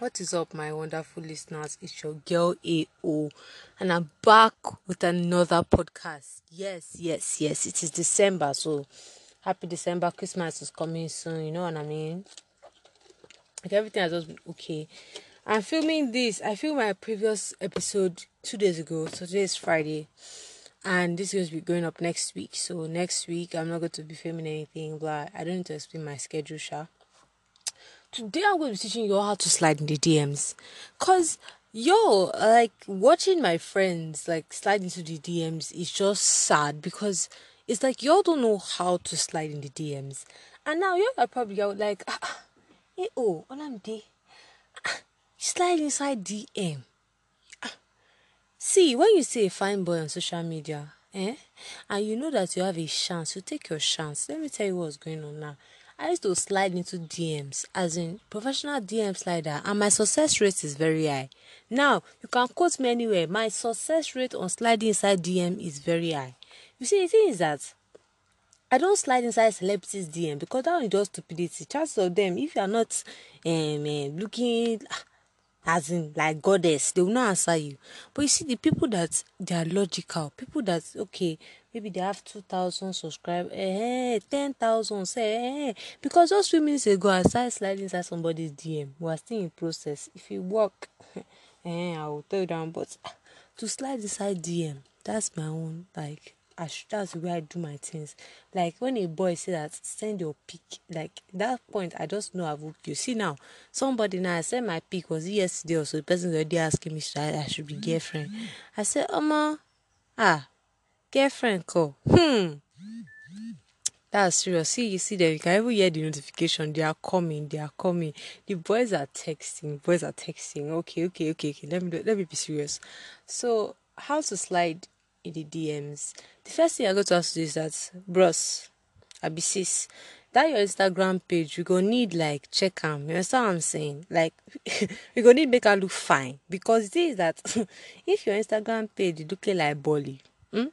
What is up, my wonderful listeners? It's your girl AO, and I'm back with another podcast. Yes, yes, yes, it is December, so happy December. Christmas is coming soon, you know what I mean? Like everything has just been okay. I'm filming this. I filmed my previous episode two days ago, so today is Friday, and this is going to be going up next week. So, next week, I'm not going to be filming anything, blah. I don't need to explain my schedule, sure. Today I'm going to be teaching you all how to slide in the DMs. Cause yo, like watching my friends like slide into the DMs is just sad because it's like y'all don't know how to slide in the DMs. And now y'all are probably out like ah, ah hey oh Olamide ah, slide inside DM. Ah. See, when you see a fine boy on social media, eh, and you know that you have a chance, you take your chance. Let me tell you what's going on now. I used to slide into DMs, as in professional DM slider, and my success rate is very high. Now, you can quote me anywhere. My success rate on sliding inside DM is very high. You see, the thing is that I don't slide inside celebrities' DM because that is just stupidity. Chances of them, if you are not um, uh, looking as in like goddess, they will not answer you. But you see, the people that they are logical, people that okay, maybe they have two thousand subscribers, eh, eh, ten thousand, say, eh, because just few minutes ago I started sliding inside somebody's DM. We are still in process. If you work, eh, I will tell that. But to slide inside DM, that's my own like I should, that's where I do my things. Like when a boy say that send your pic, like that point I just know I've hooked you. See now, somebody now I sent my pic was yesterday or so the person already asking me should I, I should be girlfriend. I said, Oma, ah, girlfriend call. Hmm. That's serious. See, you see them. You can even hear the notification. They are coming. They are coming. The boys are texting. Boys are texting. Okay, okay, okay, okay. Let me do, let me be serious. So, how to slide in the DMs. The first thing I go to ask you is that, bros, I be sis, that your Instagram page, we go need like check am. You understand what I'm saying? Like we go need make her look fine because it is that if your Instagram page looking like Bolly, hmm,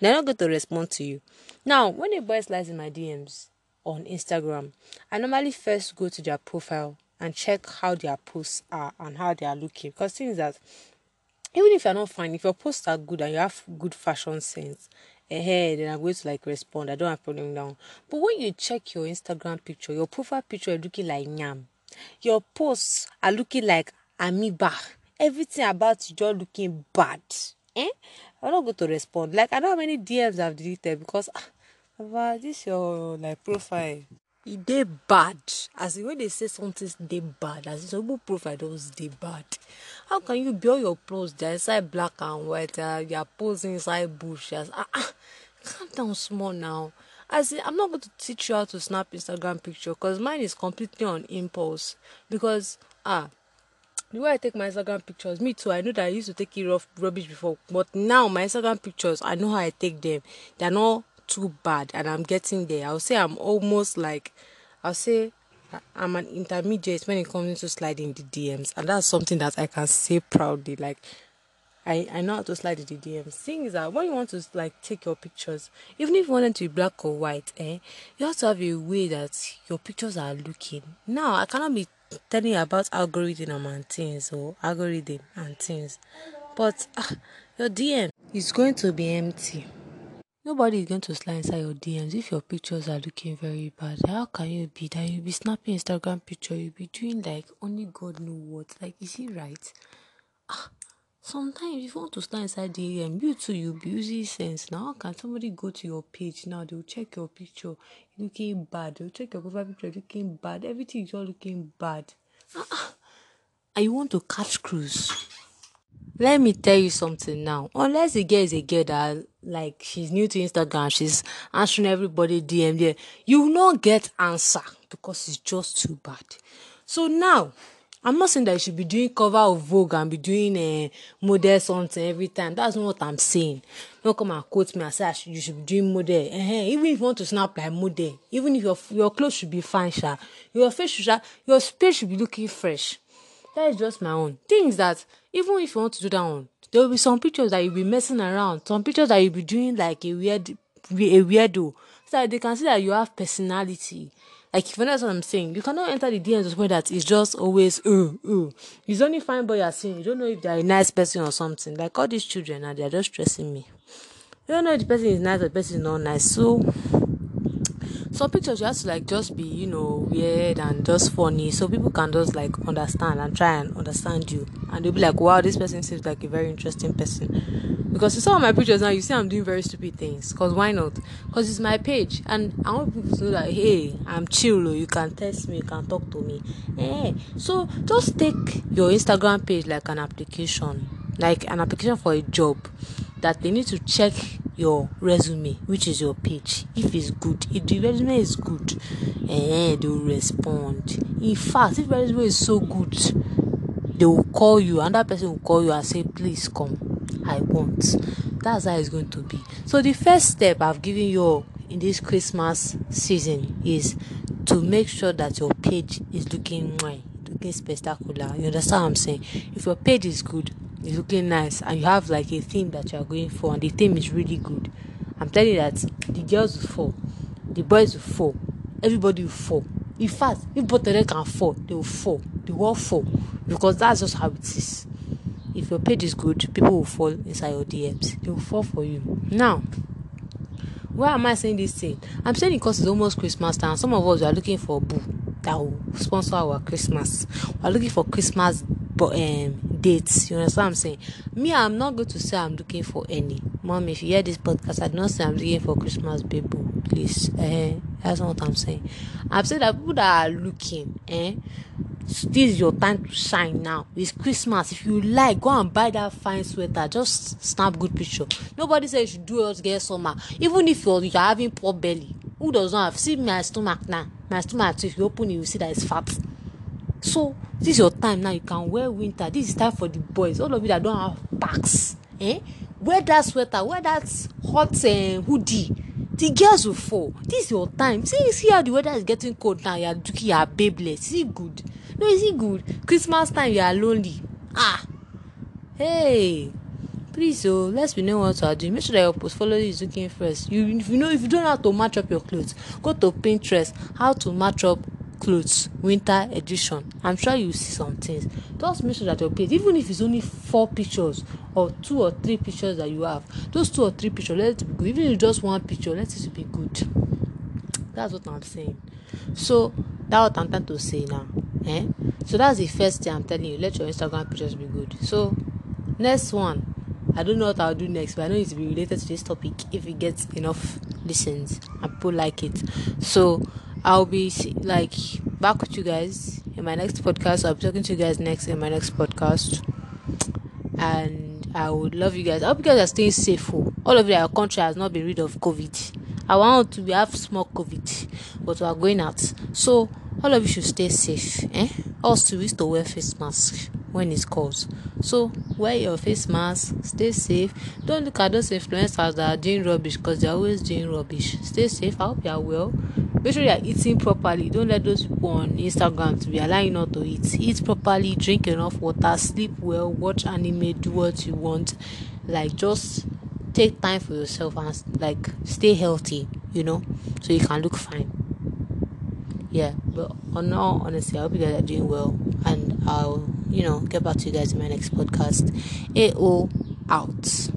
they're not going to respond to you. Now, when a boy slides in my DMs on Instagram, I normally first go to their profile and check how their posts are and how they are looking because things that even if you're not fine, if your posts are good and you have good fashion sense, ahead then I'm going to like respond. I don't have problem down. But when you check your Instagram picture, your profile picture is looking like nyam. Your posts are looking like amoeba. Everything about you just looking bad. Eh? I'm not going to respond. Like I know how many DMs I've deleted because ah, this your like profile e dey bad as in when they say something dey bad as in some people profile just dey bad how can you be all your posts dey inside black and white uh, you are posing inside bush as ah ah calm down small now as in i'm not going to teach you how to snap instagram picture because mine is completely on impulse because ah the way I take my Instagram pictures, me too. I know that I used to take it rough rubbish before, but now my Instagram pictures, I know how I take them. They're not too bad and I'm getting there. I'll say I'm almost like I'll say I'm an intermediate when it comes to sliding the DMs, and that's something that I can say proudly. Like I, I know how to slide the DMs. Thing is that when you want to like take your pictures, even if you want them to be black or white, eh, you have to have a way that your pictures are looking. Now I cannot be telling you about algorithm and things or algorithm and things, but uh, your DM is going to be empty. Nobody is going to slide inside your DMs if your pictures are looking very bad. How can you be that you'll be snapping Instagram picture, you'll be doing like only God know what? Like, is it right? Ah, sometimes if you want to slide inside DM, you too you'll be using sense. Now, how can somebody go to your page now? They'll check your picture looking bad, they'll check your profile picture looking bad, everything is all looking bad. Ah, ah. you want to catch cruise. Let me tell you something now. Unless the girl is a girl that like she's new to Instagram, she's answering everybody DM there, you will not get answer because it's just too bad. So now, I'm not saying that you should be doing cover of Vogue and be doing a uh, model something every time. That's not what I'm saying. Don't come and quote me and say you should be doing model. Uh-huh. Even if you want to snap like model, even if your your clothes should be fine, sha, your face should, your face should be looking fresh. That is just my own. Things that even if you want to do that one, there will be some pictures that you'll be messing around, some pictures that you'll be doing like a weird a weirdo. So that they can see that you have personality. Like if you know what I'm saying, you cannot enter the DMs of that it's just always oh oh. It's only fine boy you're seeing. You don't know if they're a nice person or something. Like all these children and they're just stressing me. You don't know if the person is nice or the person is not nice. So some pictures you to like just be you know weird and just funny so people can just like understand and try and understand you. And they'll be like wow this person seems like a very interesting person. Because in some of my pictures now you see i'm doing very stupid things because why not? Because it's my page and i want people to know that hey i'm chill oh, you can text me you can talk to me. Eh so just take your instagram page like an application like an application for a job that they need to check your resume which is your page. If it's good if the resume is good eh they will respond. In fact if resume is so good they will call you another person will call you and say please come i want. That's how it's going to be. So the first step i've given you in this christmas season is to make sure that your page is looking looking spectacular. You understand what i'm saying? If your page is good is looking nice and you have like a theme that you are going for and the theme is really good. I'm telling you that the girls will fall the boys will fall everybody will fall. In fact if both of them can fall they will fall they will fall because that's just how it is. If your page is good people will fall inside your dms they will fall for you. Now why am i saying this thing? I'm saying it because it's almost christmas time some of us are looking for a boo that will sponsor our christmas. We're looking for christmas but um dates. You understand what I'm saying? Me, I'm not going to say I'm looking for any. Mom, if you hear this podcast, I do not say I'm looking for Christmas baby. Please. Eh, that's not what I'm saying. I'm saying that people that are looking, eh, this is your time to shine now. It's Christmas. If you like, go and buy that fine sweater. Just snap good picture. Nobody says you should do it get summer. Even if you're, you're having poor belly. Who does not have? See my stomach now. My stomach, if you open it, you see that it's fat. So this is your time now. You can wear winter. This is time for the boys. All of you that don't have packs, eh? Wear that sweater. Wear that hot uh, hoodie. The girls will fall. This is your time. See, see how the weather is getting cold now. You are looking, you are babeless. Is it good? No, is it good? Christmas time, you are lonely. Ah, hey please oh let's be know what are doing make sure that your portfolio is looking first you if you know if you don't know how to match up your clothes go to pinterest how to match up clothes winter edition. I'm sure you see some things. Just make sure that your page even if it's only four pictures or two or three pictures that you have those two or three pictures let it be good. Even if just one picture let it be good. That's what i'm saying. So that's what i'm trying to say now eh? So that's the first thing i'm telling you. Let your instagram pictures be good. So next one. I don't know what I'll do next, but I know it's be related to this topic if it gets enough listens. And people like it. So I'll be like back with you guys in my next podcast. I'll be talking to you guys next in my next podcast. And I would love you guys. I hope you guys are staying safe. Oh. All of your country has not been rid of COVID. I want to have small COVID, but we are going out. So all of you should stay safe. Eh? Also, we to wear face mask when it's cold. So wear your face mask, stay safe. Don't look at those influencers that are doing rubbish because they're always doing rubbish. Stay safe. I hope you are well make sure you are eating properly. Don't let those people on instagram to be allowing you not to eat. Eat properly drink enough water sleep well watch anime do what you want. Like just take time for yourself and like stay healthy you know so you can look fine. Yeah but on all honestly i hope you guys are doing well. And i'll you know get back to you guys in my next podcast. Ao out